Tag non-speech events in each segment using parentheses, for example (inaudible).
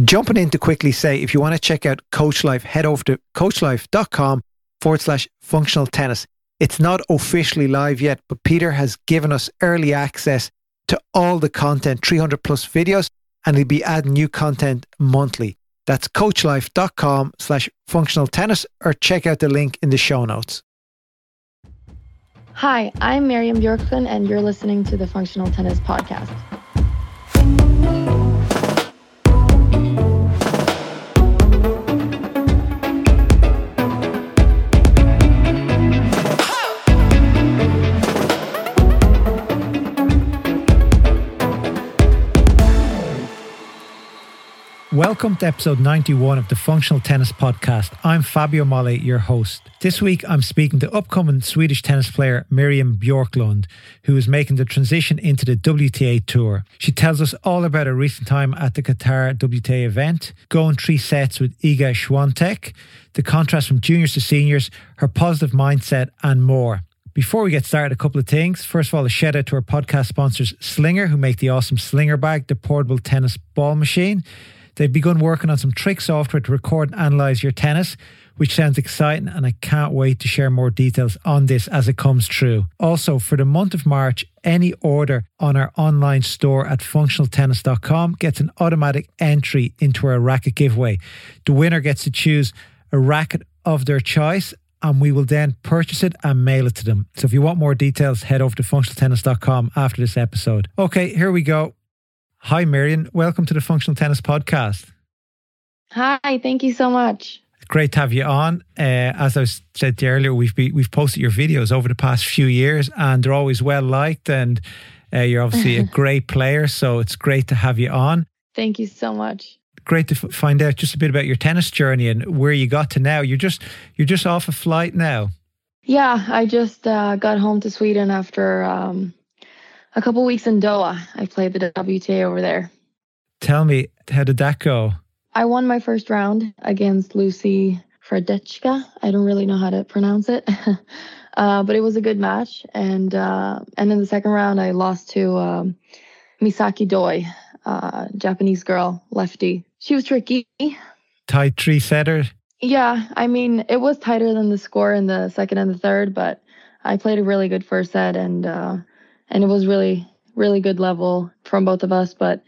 Jumping in to quickly say, if you want to check out Coach Life, head over to coachlife.com forward slash functional tennis. It's not officially live yet, but Peter has given us early access to all the content, 300 plus videos, and he'll be adding new content monthly. That's coachlife.com slash functional tennis or check out the link in the show notes. Hi, I'm Mirjam Bjorklund, and you're listening to the Functional Tennis Podcast. Welcome to episode 91 of the Functional Tennis Podcast. I'm Fabio Molle, your host. This week I'm speaking to upcoming Swedish tennis player Mirjam Bjorklund, who is making the transition into the WTA Tour. She tells us all about her recent time at the Qatar WTA event, going three sets with Iga Swiatek, the contrast from juniors to seniors, her positive mindset, and more. Before we get started, a couple of things. First of all, a shout out to our podcast sponsors, Slinger, who make the awesome Slinger bag, the portable tennis ball machine. They've begun working on some trick software to record and analyze your tennis, which sounds exciting, and I can't wait to share more details on this as it comes true. Also, for the month of March, any order on our online store at functionaltennis.com gets an automatic entry into our racket giveaway. The winner gets to choose a racket of their choice and we will then purchase it and mail it to them. So if you want more details, head over to functionaltennis.com after this episode. Okay, here we go. Hi, Mirjam. Welcome to the Functional Tennis Podcast. Hi, thank you so much. Great to have you on. Uh, as I said earlier, we've be, we've posted your videos over the past few years, and they're always well liked. And uh, you're obviously a (laughs) great player, so it's great to have you on. Thank you so much. Great to f- find out just a bit about your tennis journey and where you got to now. You're just you're just off a flight now. Yeah, I just uh, got home to Sweden after um, a couple weeks in Doha. I played the WTA over there. Tell me, how did that go? I won my first round against Lucy Hradecka. I don't really know how to pronounce it, (laughs) uh, but it was a good match. And uh, and in the second round, I lost to um, Misaki Doi, uh, Japanese girl, lefty. She was tricky. Tight three setter. Yeah, I mean it was tighter than the score in the second and the third, but I played a really good first set and uh, and it was really really good level from both of us but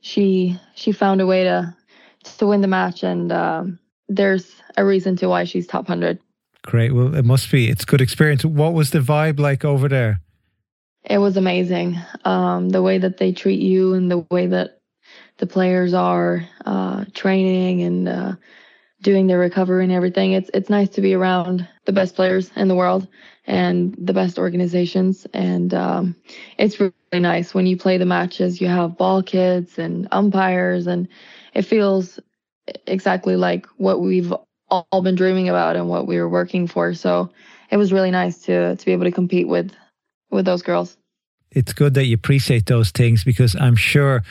she she found a way to to win the match and um, there's a reason to why she's top 100 great. Well it must be it's good experience. What was the vibe like over there? It was amazing. Um, the way that they treat you and the way that the players are uh, training and uh, doing their recovery and everything it's it's nice to be around the best players in the world and the best organizations. And um, it's really nice when you play the matches. You have ball kids and umpires, and it feels exactly like what we've all been dreaming about and what we were working for. So it was really nice to to be able to compete with with those girls. It's good that you appreciate those things because I'm sure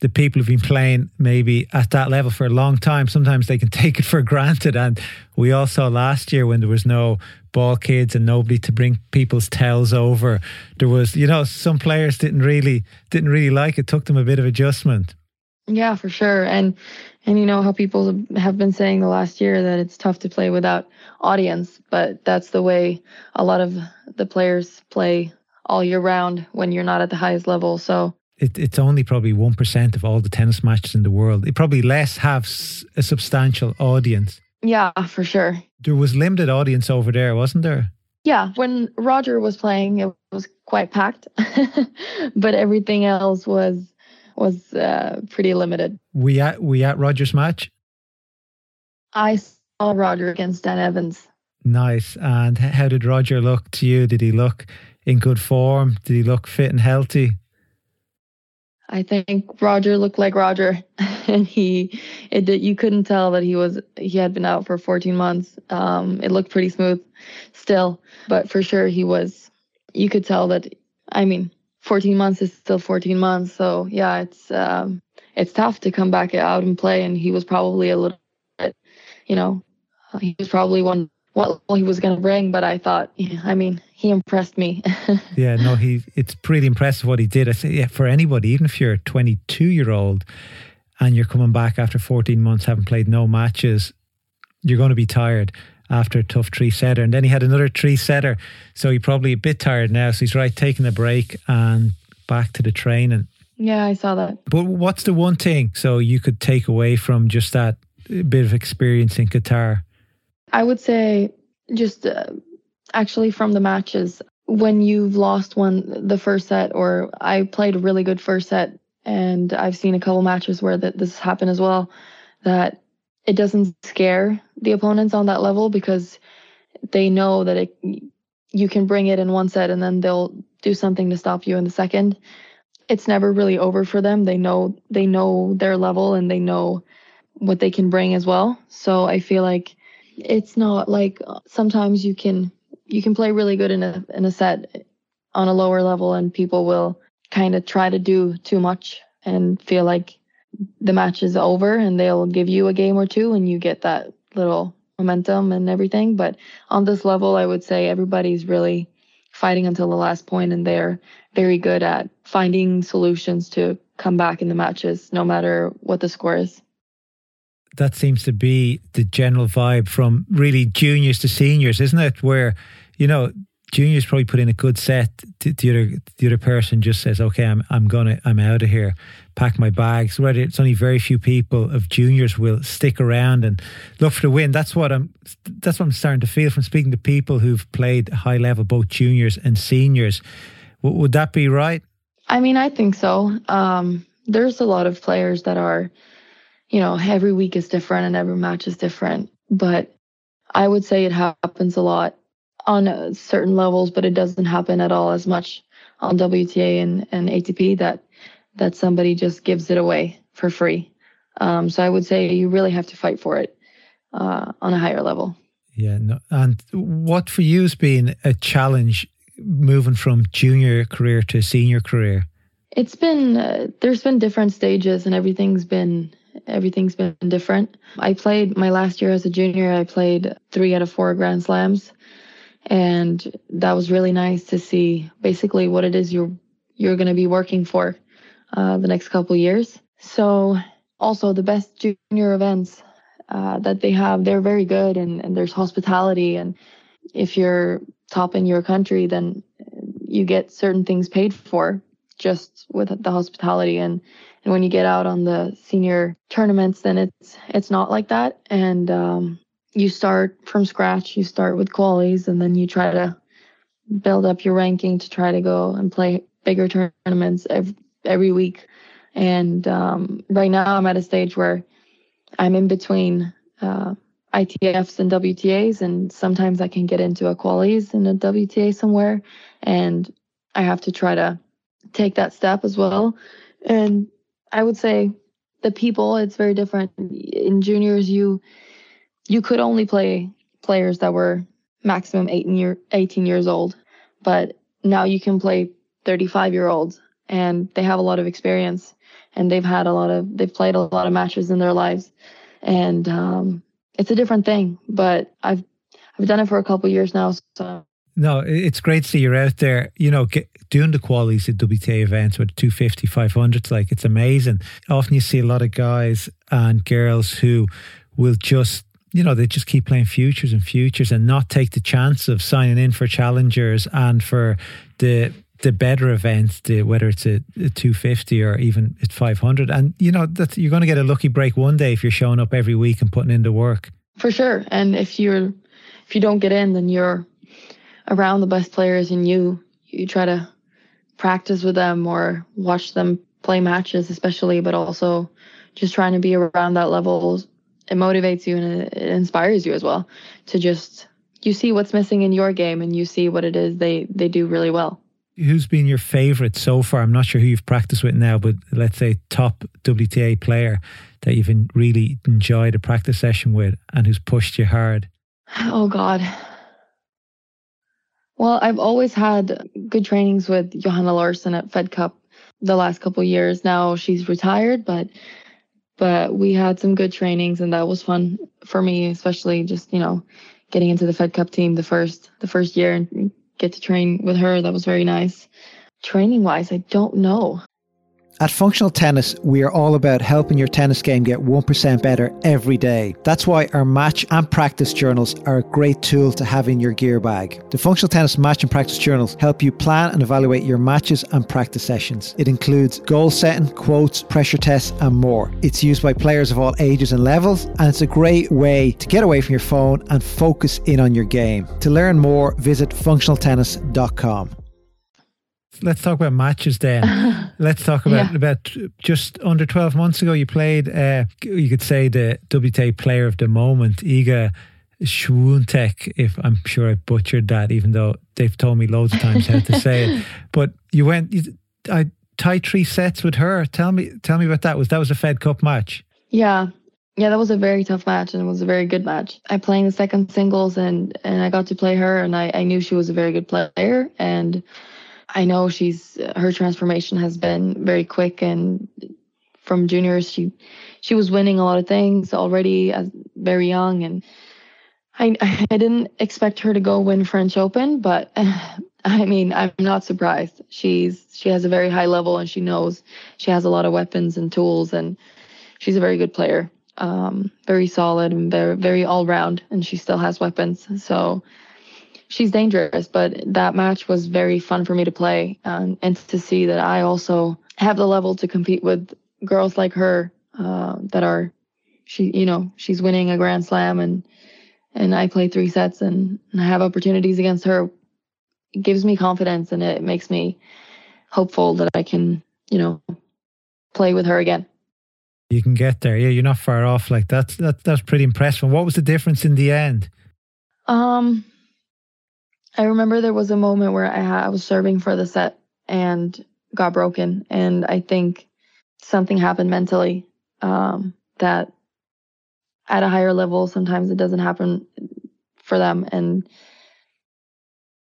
the people who've been playing maybe at that level for a long time, sometimes they can (laughs) take it for granted. And we all saw last year when there was no ball kids and nobody to bring people's towels over. There was, you know, some players didn't really didn't really like it. Took them a bit of adjustment. Yeah, for sure. And and you know how people have been saying the last year that it's tough to play without audience, but that's the way a lot of the players play all year round when you're not at the highest level. So it, it's only probably 1% of all the tennis matches in the world. It probably less have a substantial audience. Yeah, for sure. There was limited audience over there, wasn't there? Yeah, when Roger was playing, it was quite packed, (laughs) but everything else was was uh, pretty limited. We at we at Roger's match. I saw Roger against Dan Evans. Nice. And how did Roger look to you? Did he look in good form? Did he look fit and healthy? I think Roger looked like Roger, (laughs) and he it did, you couldn't tell that he was he had been out for 14 months. Um, it looked pretty smooth still, but for sure he was. You could tell that. I mean, 14 months is still 14 months, so yeah, it's um, it's tough to come back out and play. And he was probably a little bit, you know, he was probably one what he was going to bring, but I thought, I mean, he impressed me. (laughs) yeah, no, he. It's pretty impressive what he did. I say, yeah, for anybody, even if you're a 22 year old and you're coming back after 14 months, having played no matches, you're going to be tired after a tough three setter. And then he had another three setter. So he's probably a bit tired now. So he's right, taking a break and back to the training. Yeah, I saw that. But what's the one thing so you could take away from just that bit of experience in Qatar? I would say just uh, actually from the matches when you've lost one the first set or I played a really good first set and I've seen a couple matches where that this happened as well that it doesn't scare the opponents on that level because they know that it you can bring it in one set and then they'll do something to stop you in the second. It's never really over for them. They know they know their level and they know what they can bring as well. So I feel like it's not like uh, sometimes you can you can play really good in a in a set on a lower level and people will kind of try to do too much and feel like the match is over and they'll give you a game or two and you get that little momentum and everything. But on this level, I would say everybody's really fighting until the last point and they're very good at finding solutions to come back in the matches, no matter what the score is. That seems to be the general vibe from really juniors to seniors, isn't it? Where, you know, juniors probably put in a good set. The, the other the other person just says, "Okay, I'm I'm gonna I'm out of here. Pack my bags." Where it's only very few people of juniors will stick around and look for the win. That's what I'm. That's what I'm starting to feel from speaking to people who've played high level, both juniors and seniors. W- would that be right? I mean, I think so. Um, there's a lot of players that are, you know, every week is different and every match is different, but I would say it happens a lot on uh, certain levels, but it doesn't happen at all as much on WTA and, and ATP that that somebody just gives it away for free. Um, so I would say you really have to fight for it uh, on a higher level. Yeah, no, and what for you has been a challenge moving from junior career to senior career? It's been uh, there's been different stages and everything's been everything's been different. I played my last year as a junior. I played three out of four Grand Slams, and that was really nice to see basically what it is you're you're going to be working for uh, the next couple years. So also the best junior events uh, that they have, they're very good and, and there's hospitality and if you're top in your country, then you get certain things paid for just with the hospitality and and when you get out on the senior tournaments, then it's it's not like that. And um, you start from scratch. You start with qualies and then you try to build up your ranking to try to go and play bigger tournaments every, every week. And um, right now I'm at a stage where I'm in between uh, ITFs and WTAs, and sometimes I can get into a qualies in a WTA somewhere, and I have to try to take that step as well. And I would say the people, it's very different. In juniors, you you could only play players that were maximum 18, year, 18 years old, but now you can play 35 year olds and they have a lot of experience and they've had a lot of, they've played a lot of matches in their lives. And um, it's a different thing, but I've, I've done it for a couple years now. So no, it's great to see you're out there, you know, get, doing the qualies at WTA events with 250, 500s. Like, it's amazing. Often you see a lot of guys and girls who will just you know, they just keep playing futures and futures and not take the chance of signing in for challengers and for the the better events, the, whether it's a, a 250 or even at 500. And, you know, that you're going to get a lucky break one day if you're showing up every week and putting in the work. For sure. And if you're, if you don't get in, then you're around the best players and you, you try to practice with them or watch them play matches, especially, but also just trying to be around that level it motivates you and it, inspires you as well to just you see what's missing in your game and you see what it is they they do really well. Who's been your favorite so far? I'm not sure who you've practiced with now, but let's say top WTA player that you've really enjoyed a practice session with and who's pushed you hard. Oh God. Well, I've always had good trainings with Johanna Larsson at Fed Cup the last couple years. Now she's retired, but but we had some good trainings and that was fun for me, especially just, you know, getting into the Fed Cup team the first the first year and get to train with her. That was very nice. Training wise, I don't know. At Functional Tennis, we are all about helping your tennis game get 1% better every day. That's why our match and practice journals are a great tool to have in your gear bag. The Functional Tennis Match and Practice Journals help you plan and evaluate your matches and practice sessions. It includes goal setting, quotes, pressure tests, and more. It's used by players of all ages and levels, and it's a great way to get away from your phone and focus in on your game. To learn more, visit functionaltennis.com let's talk about matches then. (laughs) let's talk about yeah. about just under twelve months ago. You played. Uh, you could say the WTA Player of the Moment, Iga Swiatek. If I'm sure I butchered that, even though they've told me loads of times how to say it. (laughs) But you went. You, I tied three sets with her. Tell me, tell me about that. Was that was a Fed Cup match? Yeah. Yeah, that was a very tough match and it was a very good match. I played the second singles and and I got to play her and I, I knew she was a very good player and I know she's her transformation has been very quick and from juniors she she was winning a lot of things already as very young and I I didn't expect her to go win French Open but (laughs) I mean I'm not surprised. She's she has a very high level and she knows she has a lot of weapons and tools and she's a very good player. Um, very solid and very very all round and she still has weapons. So she's dangerous. But that match was very fun for me to play um, and to see that I also have the level to compete with girls like her uh, that are she you know she's winning a grand slam and and I play three sets and, and I have opportunities against her. It gives me confidence and it makes me hopeful that I can you know play with her again. You can get there. Yeah, you're not far off. Like that's that that's pretty impressive. What was the difference in the end? Um, I remember there was a moment where I, I was serving for the set and got broken, and I think something happened mentally um, that at a higher level sometimes it doesn't happen for them, and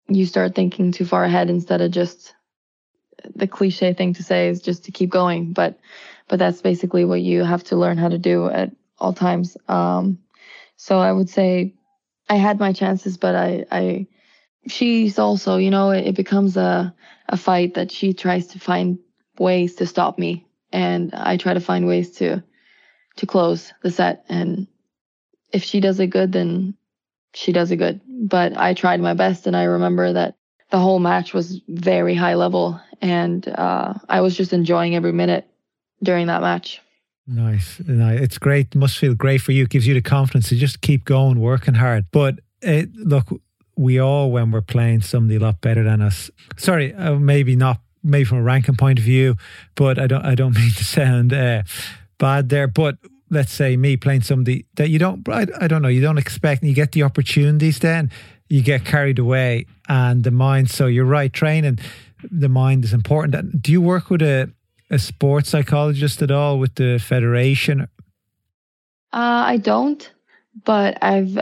you start thinking too far ahead instead of just the cliche thing to say is just to keep going, but but that's basically what you have to learn how to do at all times. Um, so I would say I had my chances, but I I she's also, you know, it, it becomes a, a fight that she tries to find ways to stop me. And I try to find ways to, to close the set. And if she does it good, then she does it good. But I tried my best. And I remember that the whole match was very high level. And uh, I was just enjoying every minute during that match. Nice. nice. It's great. Must feel great for you. It gives you the confidence to just keep going, working hard. But it, look, we all, when we're playing somebody a lot better than us, sorry, uh, maybe not, maybe from a ranking point of view, but I don't, I don't (laughs) mean to sound uh, bad there. But let's say me playing somebody that you don't, I, I don't know, you don't expect, you get the opportunities, then you get carried away, and the mind. So you're right, training the mind is important. Do you work with a a sports psychologist at all with the federation? Uh, I don't, but I've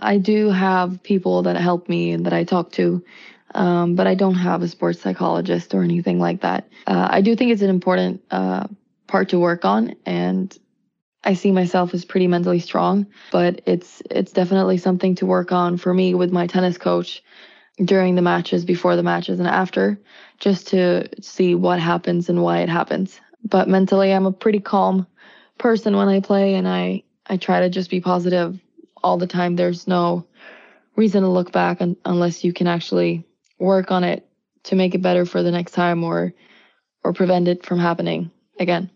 I do have people that help me and that I talk to, um, but I don't have a sports psychologist or anything like that. Uh, I do think it's an important uh, part to work on, and I see myself as pretty mentally strong, but it's it's definitely something to work on for me with my tennis coach during the matches, before the matches, and after, just to see what happens and why it happens. But mentally, I'm a pretty calm person when I play, and I I try to just be positive all the time. There's no reason to look back un- unless you can actually work on it to make it better for the next time or or prevent it from happening again.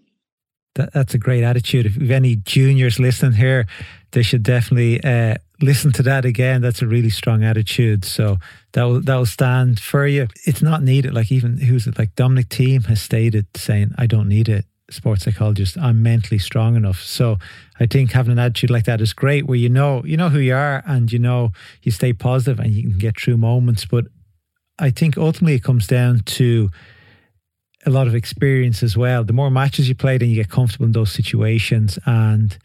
That, that's a great attitude. If any juniors listening here, they should definitely uh, listen to that again. That's a really strong attitude. So that will that will stand for you. It's not needed. Like even who's it? Like Dominic Thiem has stated, saying, "I don't need it." Sports psychologist. I'm mentally strong enough. So I think having an attitude like that is great where you know you know who you are and you know you stay positive and you can get through moments. But I think ultimately it comes down to a lot of experience as well. The more matches you play, then you get comfortable in those situations and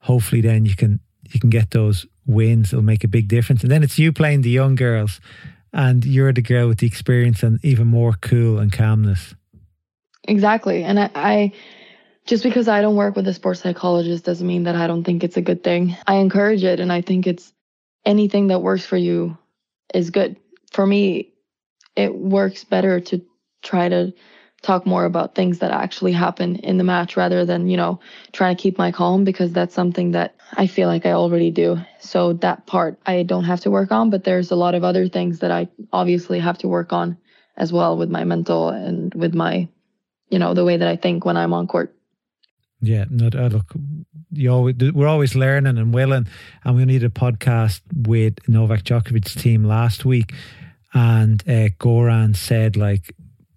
hopefully then you can you can get those wins. It'll make a big difference. And then it's you playing the young girls and you're the girl with the experience and even more cool and calmness. Exactly. And I, I just because I don't work with a sports psychologist doesn't mean that I don't think it's a good thing. I encourage it and I think it's anything that works for you is good. For me, it works better to try to talk more about things that actually happen in the match rather than, you know, trying to keep my calm because that's something that I feel like I already do. So that part I don't have to work on, but there's a lot of other things that I obviously have to work on as well with my mental and with my, you know, the way that I think when I'm on court. Yeah, no, uh, look, you always, we're always learning and willing. And we need a podcast with Novak Djokovic's team last week, and uh, Goran said like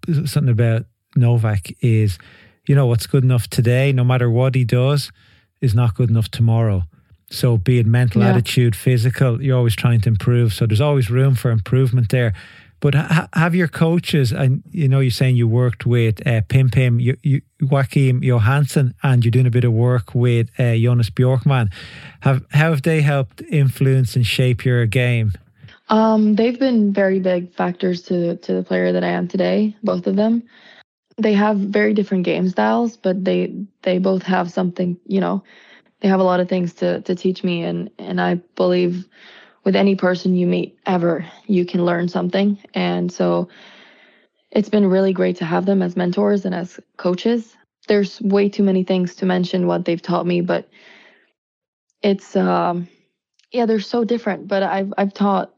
something about Novak is, you know, what's good enough today, no matter what he does, is not good enough tomorrow. So, be it mental yeah. attitude, physical, you're always trying to improve. So, there's always room for improvement there. But ha- have your coaches, and you know, you're saying you worked with uh, Pim Pim, you, Joachim Johansson, and you're doing a bit of work with uh, Jonas Bjorkman. Have how have they helped influence and shape your game? Um, they've been very big factors to to the player that I am today. Both of them they have very different game styles, but they they both have something, you know, they have a lot of things to to teach me and and I believe with any person you meet ever, you can learn something. And so it's been really great to have them as mentors and as coaches. There's way too many things to mention what they've taught me, but it's um yeah, they're so different, but I've I've taught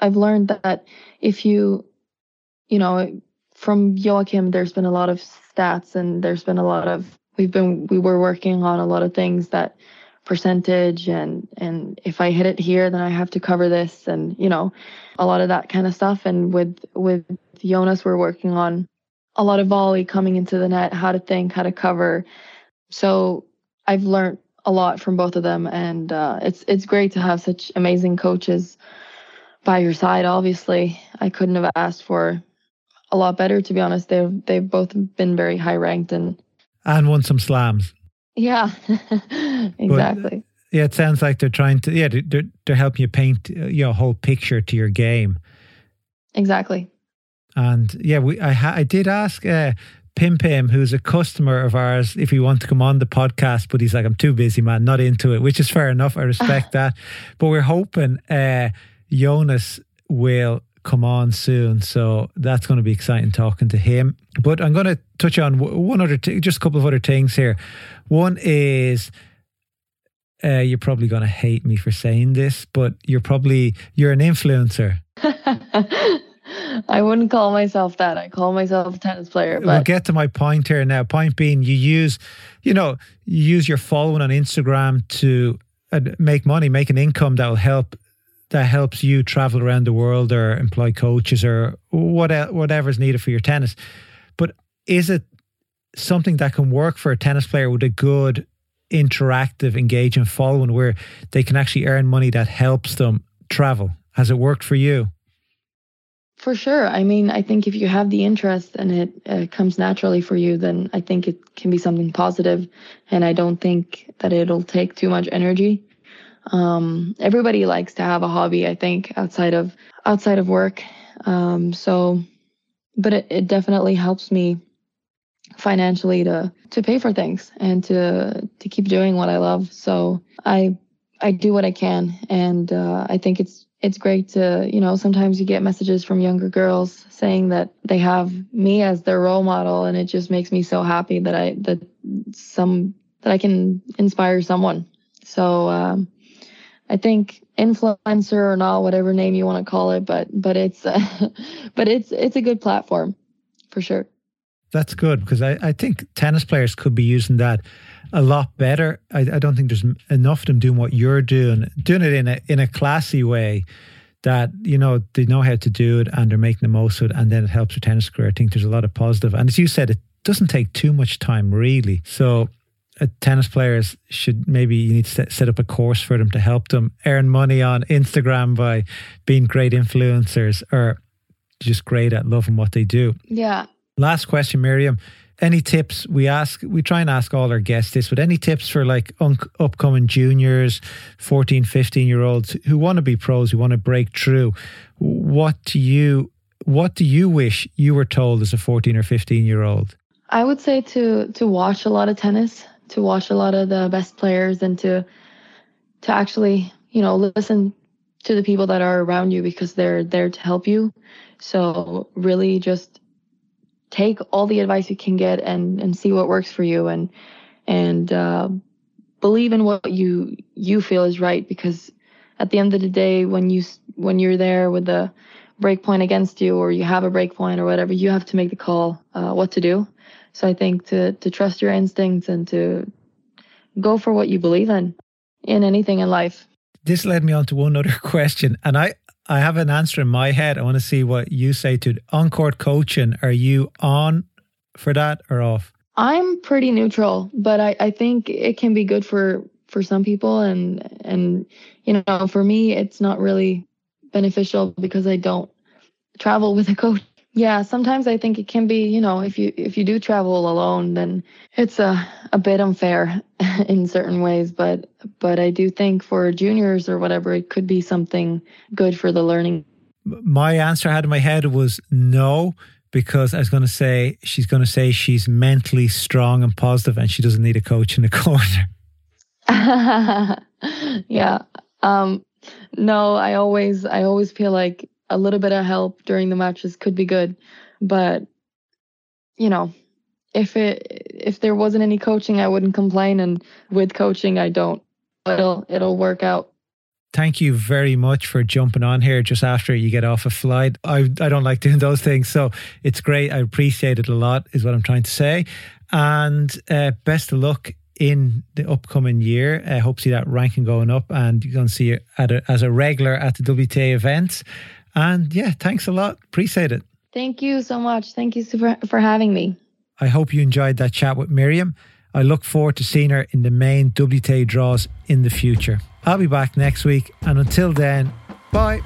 I've learned that if you you know from Joachim there's been a lot of stats and there's been a lot of we've been we were working on a lot of things that percentage and and if I hit it here then I have to cover this and you know a lot of that kind of stuff and with with Jonas we're working on a lot of volley coming into the net how to think how to cover so I've learned a lot from both of them and uh, it's it's great to have such amazing coaches by your side obviously I couldn't have asked for a lot better to be honest. They've they've both been very high ranked and and won some slams. Yeah, (laughs) exactly. But, yeah, it sounds like they're trying to. Yeah, they're they're helping you paint uh, you know, a whole picture to your game. Exactly. And yeah, we I ha- I did ask uh, Pim Pim, who's a customer of ours, if he want to come on the podcast, but he's like, I'm too busy, man, not into it, which is fair enough. I respect (laughs) that. But we're hoping uh, Jonas will come on soon. So that's going to be exciting talking to him. But I'm going to touch on one other, t- just a couple of other things here. One is uh, you're probably going to hate me for saying this, but you're probably you're an influencer. (laughs) I wouldn't call myself that. I call myself a tennis player. But we'll get to my point here now. Point being, you use, you know, you use your following on Instagram to uh, make money, make an income that will help that helps you travel around the world or employ coaches or what whatever's needed for your tennis. But is it something that can work for a tennis player with a good interactive, engaging following where they can actually earn money that helps them travel? Has it worked for you? For sure. I mean, I think if you have the interest and it uh, comes naturally for you, then I think it can be something positive. And I don't think that it'll take too much energy um, everybody likes to have a hobby, I think, outside of outside of work. Um, so, but it, it definitely helps me financially to to pay for things and to to keep doing what I love. So I I do what I can, and uh, I think it's it's great to you know sometimes you get messages from younger girls saying that they have me as their role model, and it just makes me so happy that I that some that I can inspire someone. So um, I think influencer or not, whatever name you want to call it, but but it's uh, (laughs) but it's it's a good platform for sure. That's good because I, I think tennis players could be using that a lot better. I, I don't think there's enough of them doing what you're doing, doing it in a in a classy way that you know they know how to do it and they're making the most of it, and then it helps their tennis career. I think there's a lot of positive, and as you said, it doesn't take too much time really. So uh, tennis players should maybe you need to set up a course for them to help them earn money on Instagram by being great influencers or just great at loving what they do. Yeah. Last question, Mirjam. Any tips we ask? We try and ask all our guests this, but any tips for like un- upcoming juniors, 14, 15 year olds who want to be pros, who want to break through? What do you what do you wish you were told as a 14 or 15 year old? I would say to to watch a lot of tennis, to watch a lot of the best players and to to actually you know listen to the people that are around you because they're there to help you so really just take all the advice you can get and and see what works for you and and uh, believe in what you you feel is right because at the end of the day when you when you're there with the break point against you or you have a break point or whatever you have to make the call uh, what to do. So i think to to trust your instincts and to go for what you believe in in anything in life. This led me on to one other (laughs) question and i I have an answer in my head. I want to see what you say to on court coaching. Are you on for that or off? I'm pretty neutral, but I, I think it can be good for for some people and and you know for me it's not really beneficial because I don't travel with a coach yeah, sometimes I think it can be, you know, if you if you do travel alone, then it's a a bit unfair (laughs) in certain ways. But but I do think for juniors or whatever, it could be something good for the learning. My answer I had in my head was no, because I was going to say she's going to say she's mentally strong and positive, and she doesn't need a coach in the (laughs) corner. (laughs) yeah. Um, no, I always I always feel like a little bit of help during the matches could be good. But you know, if it if there wasn't any coaching, I wouldn't complain. And with coaching, I don't. It'll it'll work out. Thank you very much for jumping on here just after you get off a flight. I I don't like doing those things, so it's great. I appreciate it a lot. Is what I'm trying to say. And uh, best of luck in the upcoming year. I hope to see that ranking going up, and you're going to see it a, as a regular at the WTA events. And yeah, thanks a lot. Appreciate it. Thank you so much. Thank you for, for having me. I hope you enjoyed that chat with Mirjam. I look forward to seeing her in the main WTA draws in the future. I'll be back next week. And until then, bye.